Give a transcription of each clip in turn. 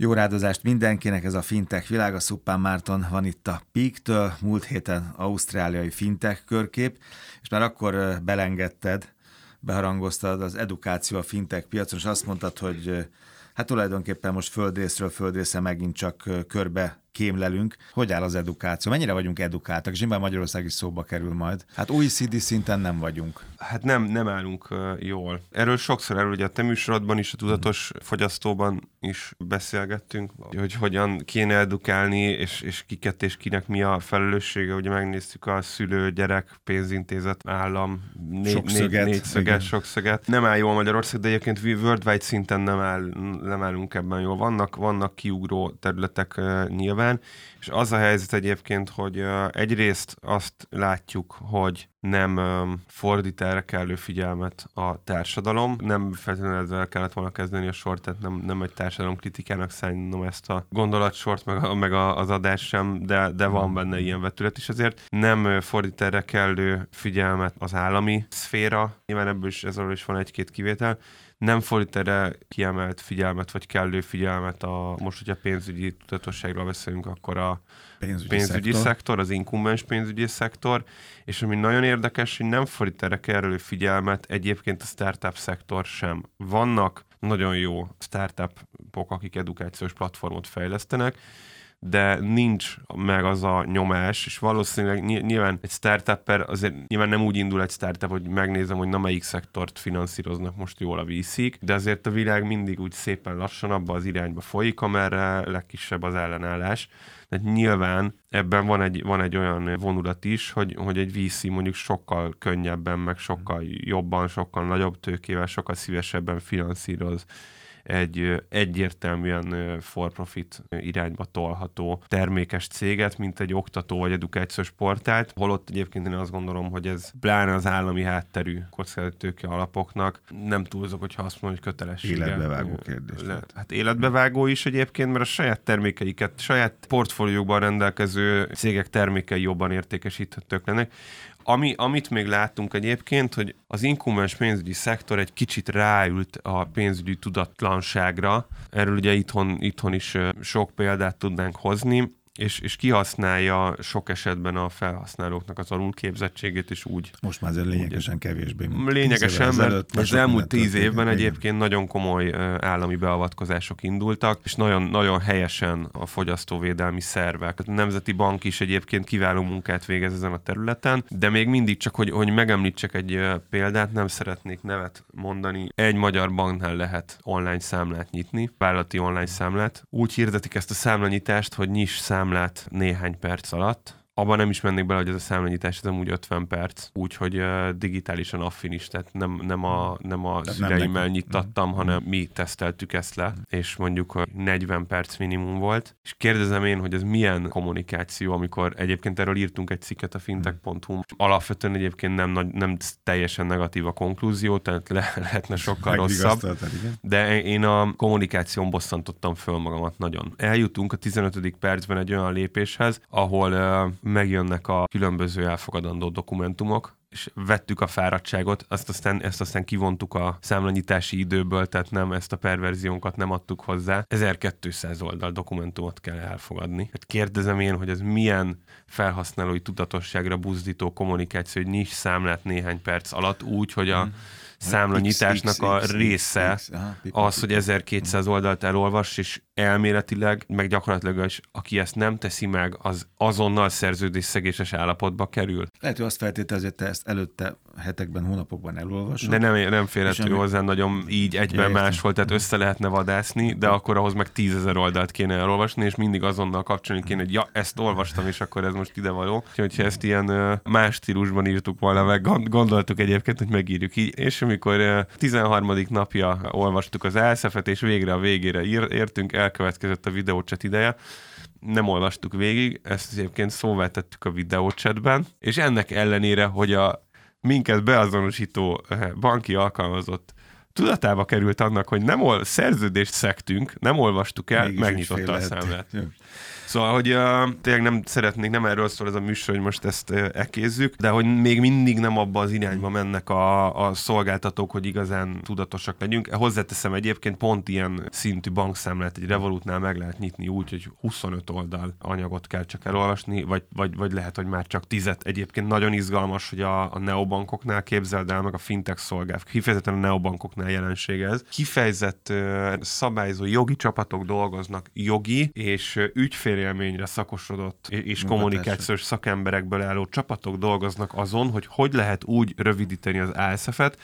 Jó rádozást mindenkinek, ez a Fintech világ, a Szuppán Márton van itt a Peak-től, múlt héten ausztráliai Fintech körkép, és már akkor belengedted, beharangoztad az edukáció a Fintech piacon, és azt mondtad, hogy hát tulajdonképpen most földrészről földrészre megint csak körbe kémlelünk. Hogy áll az edukáció? Mennyire vagyunk edukáltak? És nyilván Magyarország is szóba kerül majd. Hát OECD szinten nem vagyunk. Hát nem, nem állunk jól. Erről sokszor erről ugye a te műsorodban is, a tudatos fogyasztóban is beszélgettünk, hogy hogyan kéne edukálni, és, és kiket és kinek mi a felelőssége. Ugye megnéztük a szülő, gyerek, pénzintézet, állam, négy, sokszöget, négy, négyszöget, sokszöget. Nem áll jól Magyarország, de egyébként worldwide szinten nem, áll, nem állunk ebben jól. Vannak, vannak kiugró területek nyilván, nyilván, és az a helyzet egyébként, hogy egyrészt azt látjuk, hogy nem fordít erre kellő figyelmet a társadalom. Nem feltétlenül ezzel kellett volna kezdeni a sort, tehát nem, nem egy társadalom kritikának szállnom ezt a gondolatsort, meg, a, meg a, az adás sem, de, de van benne ilyen vetület is azért. Nem fordít erre kellő figyelmet az állami szféra, nyilván ebből is, ezzel is van egy-két kivétel, nem fordít erre kiemelt figyelmet, vagy kellő figyelmet a, most, hogyha pénzügyi tudatosságról beszélünk, akkor a pénzügyi, pénzügyi szektor. szektor, az inkumbens pénzügyi szektor, és ami nagyon érdekes, hogy nem fordít erre kellő figyelmet egyébként a startup szektor sem. Vannak nagyon jó startupok, akik edukációs platformot fejlesztenek, de nincs meg az a nyomás, és valószínűleg nyilván egy startupper azért nyilván nem úgy indul egy startup, hogy megnézem, hogy na melyik szektort finanszíroznak most jól a vízik, de azért a világ mindig úgy szépen lassan abba az irányba folyik, amerre legkisebb az ellenállás. Tehát nyilván ebben van egy, van egy olyan vonulat is, hogy, hogy egy VC mondjuk sokkal könnyebben, meg sokkal jobban, sokkal nagyobb tőkével, sokkal szívesebben finanszíroz egy egyértelműen for-profit irányba tolható termékes céget, mint egy oktató vagy edukációs portált, holott egyébként én azt gondolom, hogy ez pláne az állami hátterű kockázatőke alapoknak nem túlzok, hogyha azt mondom, hogy kötelessége. Életbevágó kérdés. Le, hát életbevágó is egyébként, mert a saját termékeiket, saját portfóliókban rendelkező cégek termékei jobban értékesíthetők lennek. Ami, amit még láttunk egyébként, hogy az inkumbens pénzügyi szektor egy kicsit ráült a pénzügyi tudatlanságra. Erről ugye itthon, itthon is sok példát tudnánk hozni és, és kihasználja sok esetben a felhasználóknak az alulképzettségét, és úgy... Most már ez lényegesen úgy, kevésbé. Lényegesen, mert az elmúlt tíz évben egyébként nagyon komoly állami beavatkozások indultak, és nagyon, nagyon helyesen a fogyasztóvédelmi szervek. A Nemzeti Bank is egyébként kiváló munkát végez ezen a területen, de még mindig csak, hogy, hogy megemlítsek egy példát, nem szeretnék nevet mondani. Egy magyar banknál lehet online számlát nyitni, vállalati online számlát. Úgy hirdetik ezt a számlanyítást, hogy nyis szám számlát néhány perc alatt, abban nem is mennék bele, hogy ez a számlanyítás ez amúgy 50 perc, úgyhogy uh, digitálisan affinis, tehát nem, nem a, nem a szüleimmel nyittattam, hanem mi teszteltük ezt le, és mondjuk 40 perc minimum volt. És kérdezem én, hogy ez milyen kommunikáció, amikor egyébként erről írtunk egy cikket a fintech.hu. Alapvetően egyébként nem, nagy, nem teljesen negatív a konklúzió, tehát le, lehetne sokkal rosszabb. De én a kommunikáción bosszantottam föl magamat nagyon. Eljutunk a 15. percben egy olyan lépéshez, ahol uh, megjönnek a különböző elfogadandó dokumentumok, és vettük a fáradtságot, azt aztán, ezt aztán kivontuk a számlanyítási időből, tehát nem ezt a perverziónkat nem adtuk hozzá. 1200 oldal dokumentumot kell elfogadni. Hát kérdezem én, hogy ez milyen felhasználói tudatosságra buzdító kommunikáció, hogy nincs számlát néhány perc alatt úgy, hogy a hmm számlanyításnak a része az, hogy 1200 oldalt elolvas, és elméletileg, meg gyakorlatilag is, aki ezt nem teszi meg, az azonnal szegéses állapotba kerül. Lehet, hogy azt feltételezi, hogy te ezt előtte hetekben, hónapokban elolvasod. De nem, nem félhető ami... hozzá nagyon így egyben más volt, tehát össze lehetne vadászni, de akkor ahhoz meg tízezer oldalt kéne elolvasni, és mindig azonnal kapcsolni kéne, hogy ja, ezt olvastam, és akkor ez most ide való. Úgyhogy ha ezt ilyen más stílusban írtuk volna meg, gondoltuk egyébként, hogy megírjuk így, és amikor 13. napja olvastuk az elszefet, és végre a végére értünk, elkövetkezett a videócset ideje, nem olvastuk végig, ezt egyébként szóvá tettük a videócsetben, és ennek ellenére, hogy a minket beazonosító banki alkalmazott tudatába került annak, hogy nem ol, szerződést szektünk, nem olvastuk el, Mégis megnyitotta a számlát. Szóval, hogy uh, tényleg nem szeretnék, nem erről szól ez a műsor, hogy most ezt uh, ekézzük, de hogy még mindig nem abba az irányba mennek a, a szolgáltatók, hogy igazán tudatosak legyünk. Hozzáteszem egyébként pont ilyen szintű bankszámlát egy Revolutnál meg lehet nyitni úgy, hogy 25 oldal anyagot kell csak elolvasni, vagy, vagy, vagy lehet, hogy már csak 10 Egyébként nagyon izgalmas, hogy a, a neobankoknál képzeld el, meg a fintech szolgál, kifejezetten a neobankoknál jelenség ez. Kifejezett uh, szabályzó jogi csapatok dolgoznak jogi és ügyfél élményre szakosodott és kommunikációs szakemberekből álló csapatok dolgoznak azon, hogy hogy lehet úgy rövidíteni az ASF-et,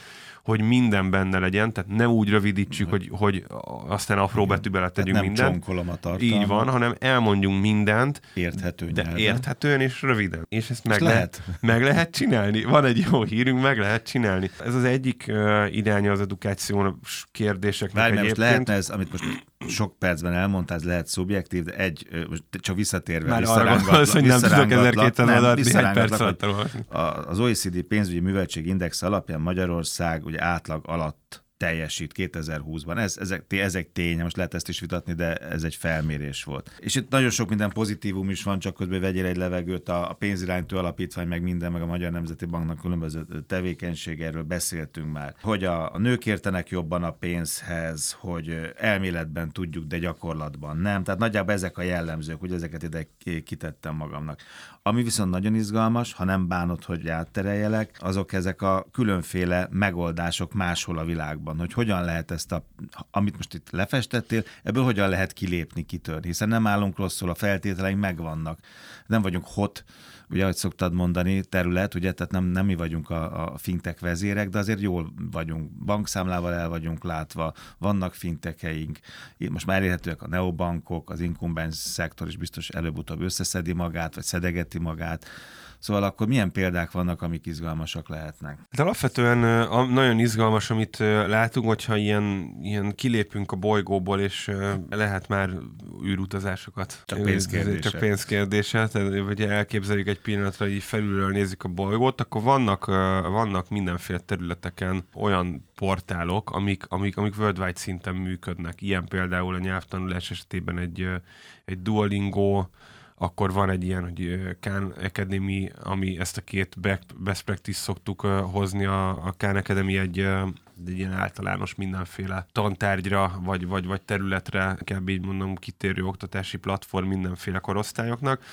hogy minden benne legyen, tehát ne úgy rövidítsük, hogy, hogy aztán apró betűbe letegyünk nem mindent. Nem a Így van, hanem elmondjunk mindent. Érthető De nyelven. érthetően és röviden. És ezt meg lehet. lehet. meg lehet csinálni. Van egy jó hírünk, meg lehet csinálni. Ez az egyik uh, iránya az edukációs kérdéseknek Várj, egyébként. most lehetne ez, amit most sok percben elmondtál, ez lehet szubjektív, de egy, most csak visszatérve, Már arra gondolsz, hogy nem tudok 1200 adat egy perc alatt Az OECD pénzügyi műveltség index alapján Magyarország ugye átlag alatt teljesít 2020-ban. Ez, ez, ez egy tény, most lehet ezt is vitatni, de ez egy felmérés volt. És itt nagyon sok minden pozitívum is van, csak közben vegyél egy levegőt, a, a pénziránytó alapítvány, meg minden, meg a Magyar Nemzeti Banknak különböző tevékenység, erről beszéltünk már, hogy a, a nők értenek jobban a pénzhez, hogy elméletben tudjuk, de gyakorlatban nem. Tehát nagyjából ezek a jellemzők, hogy ezeket ide kitettem magamnak. Ami viszont nagyon izgalmas, ha nem bánod, hogy áttereljelek, azok ezek a különféle megoldások máshol a világban, hogy hogyan lehet ezt, a, amit most itt lefestettél, ebből hogyan lehet kilépni, kitörni, hiszen nem állunk rosszul, a feltételeink megvannak. Nem vagyunk hot, ugye, ahogy szoktad mondani, terület, ugye, tehát nem, nem mi vagyunk a, a fintech vezérek, de azért jól vagyunk, bankszámlával el vagyunk látva, vannak fintekeink, most már elérhetőek a neobankok, az inkumbens szektor is biztos előbb-utóbb összeszedi magát, vagy szedegeti magát, Szóval akkor milyen példák vannak, amik izgalmasak lehetnek? Hát alapvetően nagyon izgalmas, amit látunk, hogyha ilyen, ilyen kilépünk a bolygóból, és lehet már űrutazásokat. Csak pénzkérdése. Csak pénzkérdése, tehát vagy elképzeljük egy pillanatra, hogy így felülről nézzük a bolygót, akkor vannak, vannak mindenféle területeken olyan portálok, amik, amik, amik worldwide szinten működnek. Ilyen például a nyelvtanulás esetében egy, egy Duolingo, akkor van egy ilyen, hogy Khan Academy, ami ezt a két best practice szoktuk hozni, a, a Khan Academy egy, egy ilyen általános mindenféle tantárgyra, vagy, vagy, vagy területre, kell így mondom, kitérő oktatási platform mindenféle korosztályoknak.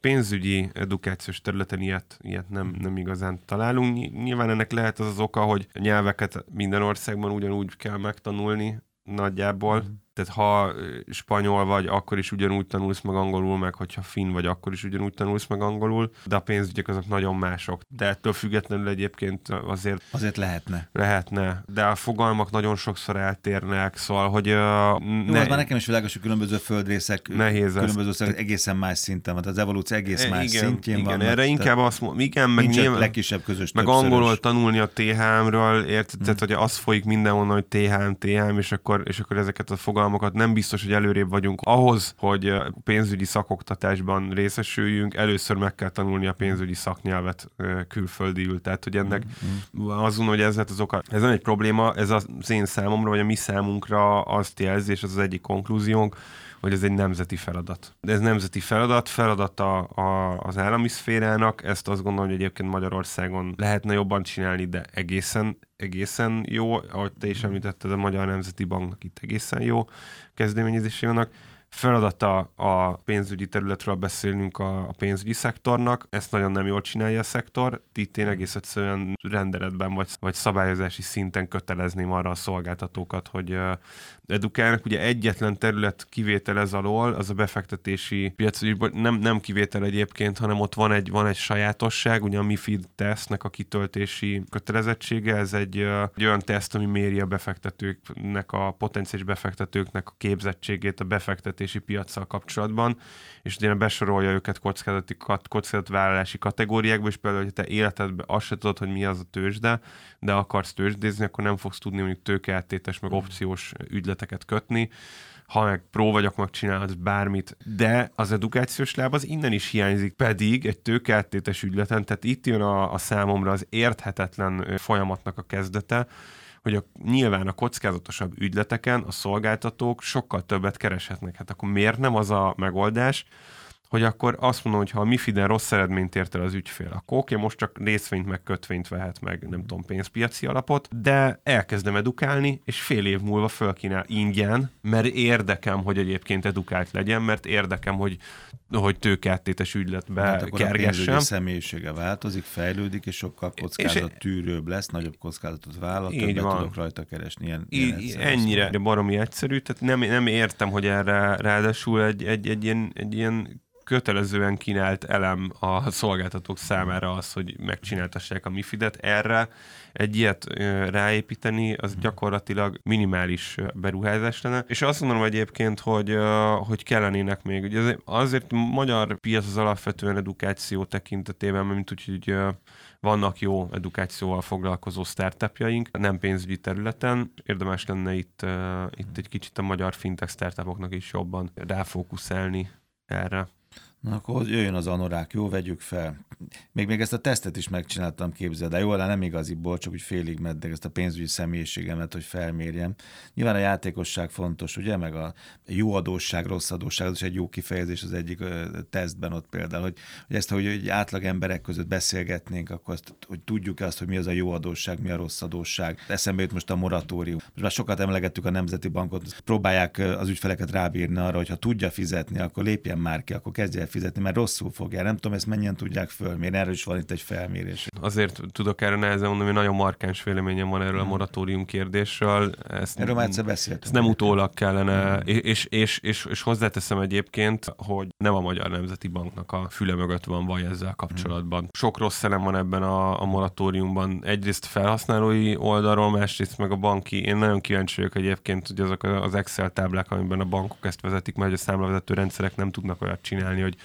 Pénzügyi edukációs területen ilyet, ilyet nem, nem igazán találunk. Nyilván ennek lehet az az oka, hogy nyelveket minden országban ugyanúgy kell megtanulni nagyjából, mm tehát ha spanyol vagy, akkor is ugyanúgy tanulsz meg angolul, meg hogyha finn vagy, akkor is ugyanúgy tanulsz meg angolul, de a pénzügyek azok nagyon mások. De ettől függetlenül egyébként azért... Azért lehetne. Lehetne, de a fogalmak nagyon sokszor eltérnek, szóval, hogy... Uh, Jó, ne... már nekem is világos, hogy különböző földrészek, nehéz különböző szak, egészen más szinten van, az evolúció egész e, más igen, szintjén igen, van. Erre inkább azt mondom, igen, meg nyilván, legkisebb közös Meg angolul tanulni a THM-ről, érted? Hmm. Tehát, hogy az folyik mindenhonnan, hogy THM, THM, és akkor, és akkor ezeket a fogalmakat nem biztos, hogy előrébb vagyunk. Ahhoz, hogy pénzügyi szakoktatásban részesüljünk, először meg kell tanulni a pénzügyi szaknyelvet külföldiül. Tehát, hogy ennek mm-hmm. azon, hogy ez az oka. Ez nem egy probléma, ez az én számomra, vagy a mi számunkra azt jelzi, és az az egyik konklúziónk, hogy ez egy nemzeti feladat. De ez nemzeti feladat, feladata a, az állami szférának, ezt azt gondolom, hogy egyébként Magyarországon lehetne jobban csinálni, de egészen, egészen jó, ahogy te is említetted, a Magyar Nemzeti Banknak itt egészen jó kezdeményezésé vannak feladata a pénzügyi területről beszélnünk a, a pénzügyi szektornak, ezt nagyon nem jól csinálja a szektor, itt én egész egyszerűen rendeletben vagy, vagy szabályozási szinten kötelezném arra a szolgáltatókat, hogy edukálnak. Ugye egyetlen terület kivétel ez alól, az a befektetési piac, nem, nem kivétel egyébként, hanem ott van egy, van egy sajátosság, ugye a MIFID tesztnek a kitöltési kötelezettsége, ez egy, egy olyan teszt, ami méri a befektetőknek, a potenciális befektetőknek a képzettségét, a befektető befektetési piacsal kapcsolatban, és ugye besorolja őket kockázati, kockázatvállalási kategóriákba, és például, hogy te életedben azt se tudod, hogy mi az a tőzsde, de akarsz tőzsdézni, akkor nem fogsz tudni mondjuk tőkeáttétes, meg opciós ügyleteket kötni, ha meg pró vagyok, meg csinálhatsz bármit, de az edukációs láb az innen is hiányzik, pedig egy tőkeáttétes ügyleten, tehát itt jön a, a számomra az érthetetlen folyamatnak a kezdete, hogy a, nyilván a kockázatosabb ügyleteken a szolgáltatók sokkal többet kereshetnek. Hát akkor miért nem az a megoldás, hogy akkor azt mondom, hogy ha a MIFID-en rossz eredményt ért el az ügyfél, akkor oké, most csak részvényt meg kötvényt vehet meg, nem tudom, pénzpiaci alapot, de elkezdem edukálni, és fél év múlva fölkínál ingyen, mert érdekem, hogy egyébként edukált legyen, mert érdekem, hogy, hogy tőkeáttétes ügyletbe hát kergessem. A személyisége változik, fejlődik, és sokkal kockázat tűrőbb lesz, nagyobb kockázatot vállal, így többet van. tudok rajta keresni. Ilyen, ilyen I, ennyire de baromi egyszerű, tehát nem, nem értem, hogy erre ráadásul egy, egy, egy, ilyen, egy ilyen kötelezően kínált elem a szolgáltatók számára az, hogy megcsináltassák a MIFID-et. Erre egy ilyet ráépíteni, az gyakorlatilag minimális beruházás lenne. És azt mondom egyébként, hogy, hogy kellenének még. Ugye azért, magyar piac az alapvetően edukáció tekintetében, mint úgyhogy vannak jó edukációval foglalkozó startupjaink, nem pénzügyi területen. Érdemes lenne itt, itt egy kicsit a magyar fintech startupoknak is jobban ráfókuszálni erre. Na akkor jöjjön az anorák, jó, vegyük fel. Még, még ezt a tesztet is megcsináltam, képzeld, de jó, de nem igaziból, csak úgy félig meddeg ezt a pénzügyi személyiségemet, hogy felmérjem. Nyilván a játékosság fontos, ugye, meg a jó adósság, rossz adósság, az is egy jó kifejezés az egyik tesztben ott például, hogy, hogy ezt, hogy, hogy átlag emberek között beszélgetnénk, akkor azt, hogy tudjuk azt, hogy mi az a jó adósság, mi a rossz adósság. Eszembe jut most a moratórium. Most már sokat emlegettük a Nemzeti Bankot, próbálják az ügyfeleket rábírni arra, hogy ha tudja fizetni, akkor lépjen már ki, akkor kezdje fizetni, mert rosszul fogja. Nem tudom, ezt mennyien tudják fölmérni. Erről is van itt egy felmérés. Azért tudok erre nehezen mondani, hogy nagyon markáns véleményem van erről a hmm. moratórium kérdésről. Ezt, erről már egyszer beszéltem. Ezt nem utólag kellene, mm. és, és, és, és hozzáteszem egyébként, hogy nem a Magyar Nemzeti Banknak a füle mögött van vaj ezzel kapcsolatban. Mm. Sok rossz elem van ebben a, a moratóriumban. Egyrészt felhasználói oldalról, másrészt meg a banki. Én nagyon kíváncsi vagyok egyébként, hogy azok az Excel táblák, amiben a bankok ezt vezetik, mert a számlavezető rendszerek nem tudnak olyat csinálni, hogy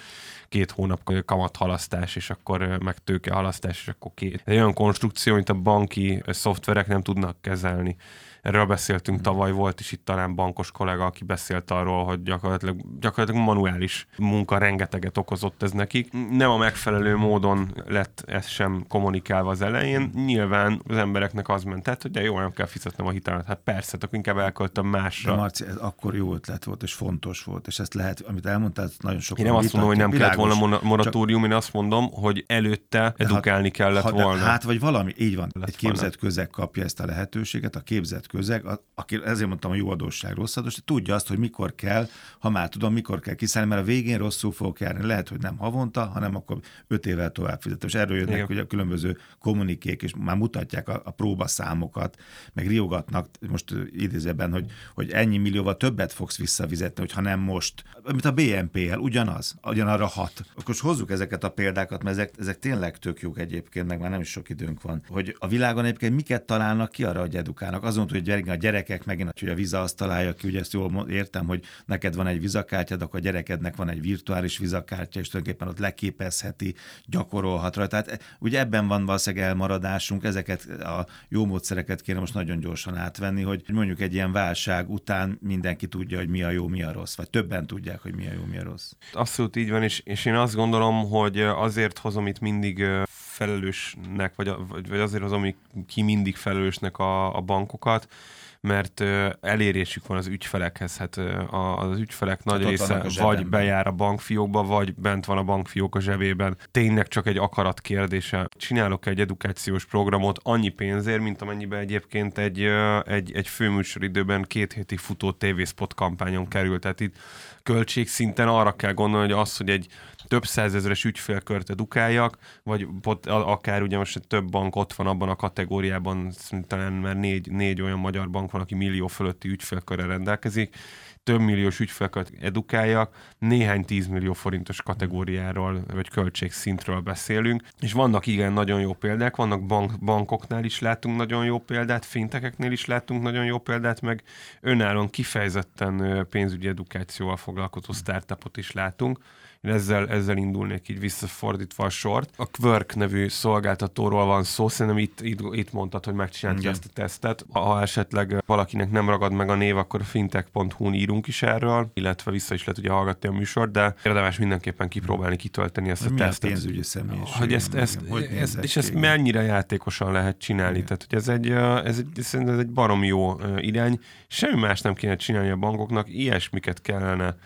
két hónap kamathalasztás, és akkor meg tőkehalasztás, és akkor két. Egy olyan konstrukció, mint a banki szoftverek nem tudnak kezelni. Erről beszéltünk tavaly, volt is itt talán bankos kollega, aki beszélt arról, hogy gyakorlatilag, gyakorlatilag manuális munka rengeteget okozott ez nekik. Nem a megfelelő módon lett ez sem kommunikálva az elején. Nyilván az embereknek az ment, tehát, hogy de jó, nem kell fizetnem a hitelemet. Hát persze, akkor inkább elköltöm másra. De Marci, ez akkor jó ötlet volt, és fontos volt, és ezt lehet, amit elmondtál, nagyon sok. Én nem azt mondom, hogy nem világos, kellett volna moratórium, csak... én azt mondom, hogy előtte edukálni hát, kellett ha, volna. Hát, vagy valami, így van. Lett egy képzett közeg kapja ezt a lehetőséget, a képzett közeg, aki, ezért mondtam a jó adósság, rossz adósság, tudja azt, hogy mikor kell, ha már tudom, mikor kell kiszállni, mert a végén rosszul fogok járni. Lehet, hogy nem havonta, hanem akkor öt évvel tovább fizetem. És erről jönnek, Igen. hogy a különböző kommunikék, és már mutatják a, a próbaszámokat, meg riogatnak most idézőben, hogy, hogy ennyi millióval többet fogsz visszafizetni, hogyha nem most. Mint a BNP-el, ugyanaz, ugyanarra hat. Akkor hozzuk ezeket a példákat, mert ezek, ezek tényleg tök jók egyébként, meg már nem is sok időnk van. Hogy a világon egyébként miket találnak ki arra, hogy edukálnak. Azon, hogy a gyerekek megint, hogy a viza azt találja ki, ugye ezt jól értem, hogy neked van egy vizakártyad, akkor a gyerekednek van egy virtuális vizakártya, és tulajdonképpen ott leképezheti, gyakorolhat rajta. Tehát eh, ugye ebben van valószínűleg elmaradásunk, ezeket a jó módszereket kéne most nagyon gyorsan átvenni, hogy mondjuk egy ilyen válság után mindenki tudja, hogy mi a jó, mi a rossz, vagy többen tudják, hogy mi a jó, mi a rossz. Abszolút így van, és, és én azt gondolom, hogy azért hozom itt mindig felelősnek, vagy, vagy azért hozom ki mindig felelősnek a, a bankokat, mert elérésük van az ügyfelekhez. Hát az ügyfelek nagy része vagy bejár a bankfiókba, vagy bent van a bankfiók a zsebében. Tényleg csak egy akarat kérdése. Csinálok egy edukációs programot annyi pénzért, mint amennyiben egyébként egy, egy, egy főműsoridőben két hétig futó tévészpot kampányon került. Tehát itt költségszinten arra kell gondolni, hogy az, hogy egy több százezeres ügyfélkört edukáljak, vagy pot, akár ugye most több bank ott van abban a kategóriában, talán már négy, négy olyan magyar bank van, aki millió fölötti ügyfélkörrel rendelkezik, több milliós ügyfélkört edukáljak, néhány tízmillió forintos kategóriáról, vagy költségszintről beszélünk, és vannak igen nagyon jó példák, vannak bank, bankoknál is látunk nagyon jó példát, fintekeknél is látunk nagyon jó példát, meg önállóan kifejezetten pénzügyi edukációval foglalkozó startupot is látunk, én ezzel, ezzel indulnék így visszafordítva a sort. A Quirk nevű szolgáltatóról van szó, szerintem itt, itt, itt mondtad, hogy megcsináltad ezt a tesztet. Ha esetleg valakinek nem ragad meg a név, akkor fintech.hu-n írunk is erről, illetve vissza is lehet ugye hallgatni a műsort, de érdemes mindenképpen kipróbálni, kitölteni ezt a Mi tesztet. a pénzügyi személyiség? Hogy ezt, ezt, Hogy ezt, nézett és ezt mennyire játékosan lehet csinálni. Igen. Tehát, hogy ez egy, ez egy, szerintem ez egy barom jó irány. Semmi más nem kéne csinálni a bankoknak, ilyesmiket kellene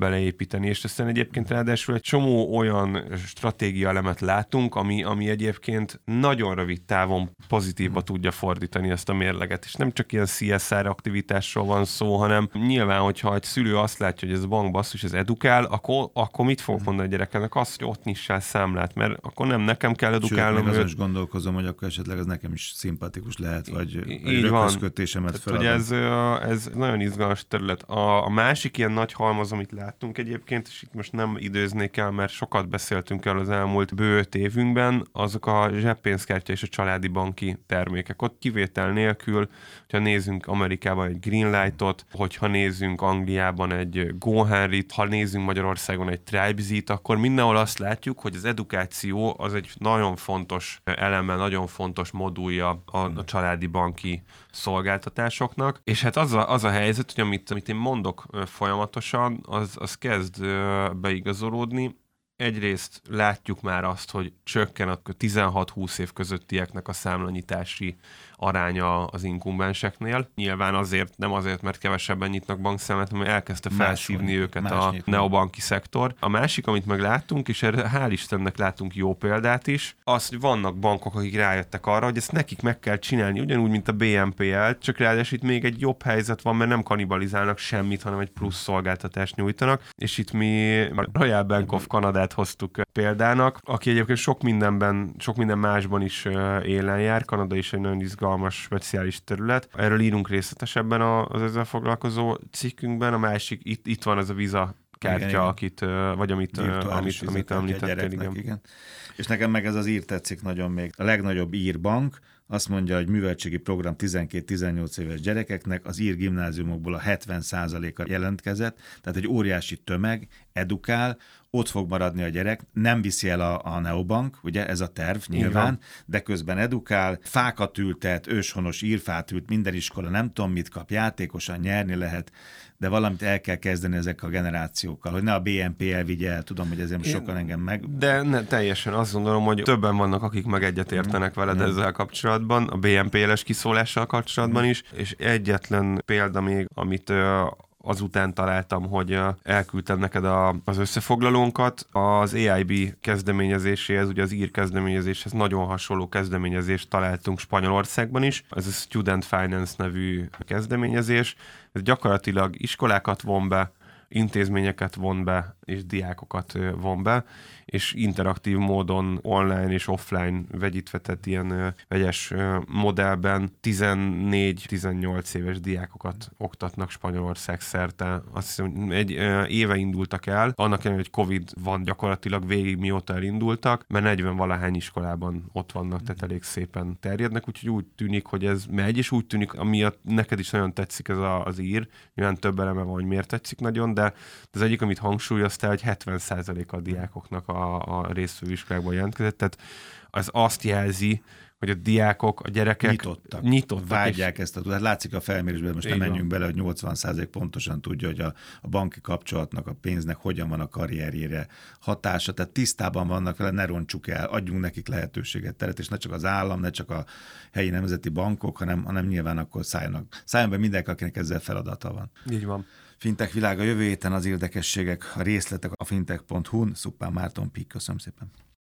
beleépíteni, és aztán egyébként ráadásul egy csomó olyan stratégia elemet látunk, ami, ami egyébként nagyon rövid távon pozitívba tudja fordítani ezt a mérleget, és nem csak ilyen CSR aktivitásról van szó, hanem nyilván, hogyha egy szülő azt látja, hogy ez a bank basszus, ez edukál, akkor, akkor mit fogok mondani a gyerekenek? Azt, hogy ott nyissál számlát, mert akkor nem nekem kell Sőt, edukálnom még azon is gondolkozom, hogy akkor esetleg az nekem is szimpatikus lehet, vagy így van. Tehát, hogy ez, ez nagyon izgalmas terület. A, a másik ilyen nagy halmaz, amit láttunk egyébként, és itt most nem időznék el, mert sokat beszéltünk el az elmúlt bő öt évünkben, azok a zseppénzkártya és a családi banki termékek. Ott kivétel nélkül, hogyha nézünk Amerikában egy Greenlightot, hogyha nézünk Angliában egy Go Henryt, ha nézünk Magyarországon egy Tribezit, akkor mindenhol azt látjuk, hogy az edukáció az egy nagyon fontos eleme, nagyon fontos modulja a, a családi banki szolgáltatásoknak, és hát az a, az a helyzet, hogy amit, amit én mondok folyamatosan, az, az kezd beigazolódni, Egyrészt látjuk már azt, hogy csökken a 16-20 év közöttieknek a számlanyítási aránya az inkumbenseknél. Nyilván azért, nem azért, mert kevesebben nyitnak bankszámlát, hanem elkezdte Máshol, felszívni őket más a neobanki szektor. A másik, amit meg láttunk, és erre hál' Istennek látunk jó példát is, az, hogy vannak bankok, akik rájöttek arra, hogy ezt nekik meg kell csinálni, ugyanúgy, mint a BNPL, csak ráadásul itt még egy jobb helyzet van, mert nem kanibalizálnak semmit, hanem egy plusz szolgáltatást nyújtanak, és itt mi a Royal Bank of Canadát hoztuk példának, aki egyébként sok mindenben, sok minden másban is élen jár, Kanada is egy nagyon izgalmas, speciális terület. Erről írunk részletesebben az ezzel foglalkozó cikkünkben, a másik, itt, itt van ez a Visa kártya, Igen, akit, vagy amit, amit, amit említettél, igen. igen. És nekem meg ez az ír tetszik nagyon még. A legnagyobb írbank azt mondja, hogy műveltségi program 12-18 éves gyerekeknek az ír gimnáziumokból a 70%-a jelentkezett, tehát egy óriási tömeg edukál, ott fog maradni a gyerek, nem viszi el a, a neobank, ugye ez a terv nyilván, de közben edukál, fákat ültet, őshonos írfát ült, minden iskola nem tudom mit kap, játékosan nyerni lehet, de valamit el kell kezdeni ezek a generációkkal, hogy ne a BNP vigye el, tudom, hogy ezért sokan engem meg... De ne, teljesen azt gondolom, hogy többen vannak, akik meg egyet értenek veled ezzel kapcsolatban, a BNP-les kiszólással kapcsolatban is, és egyetlen példa még, amit azután találtam, hogy elküldtem neked a, az összefoglalónkat. Az AIB kezdeményezéséhez, ugye az ír kezdeményezéshez nagyon hasonló kezdeményezést találtunk Spanyolországban is. Ez a Student Finance nevű kezdeményezés. Ez gyakorlatilag iskolákat von be, intézményeket von be, és diákokat von be, és interaktív módon online és offline vegyítve tett ilyen vegyes modellben 14-18 éves diákokat oktatnak Spanyolország szerte. Azt hiszem, egy éve indultak el, annak ellenére, hogy Covid van gyakorlatilag végig mióta elindultak, mert 40 valahány iskolában ott vannak, tehát elég szépen terjednek, úgyhogy úgy tűnik, hogy ez megy, és úgy tűnik, amiatt neked is nagyon tetszik ez a, az ír, nyilván több eleme van, hogy miért tetszik nagyon, de az egyik, amit hangsúlyoztál, hogy 70% a diákoknak a, a résztvevő iskolákban jelentkezett, tehát az azt jelzi, hogy a diákok, a gyerekek Nyitottak, nyitottak vágyják ezt a tudást. Látszik a felmérésben, most nem menjünk bele, hogy 80% pontosan tudja, hogy a, a banki kapcsolatnak, a pénznek hogyan van a karrierjére hatása, tehát tisztában vannak vele, ne roncsuk el, adjunk nekik lehetőséget, teret, és ne csak az állam, ne csak a helyi nemzeti bankok, hanem, hanem nyilván akkor szálljanak, szálljon be mindenki, akinek ezzel feladata van. és így van. Fintech világa jövő héten az érdekességek, a részletek a fintech.hu-n. Szuppán Márton Pík, köszönöm szépen.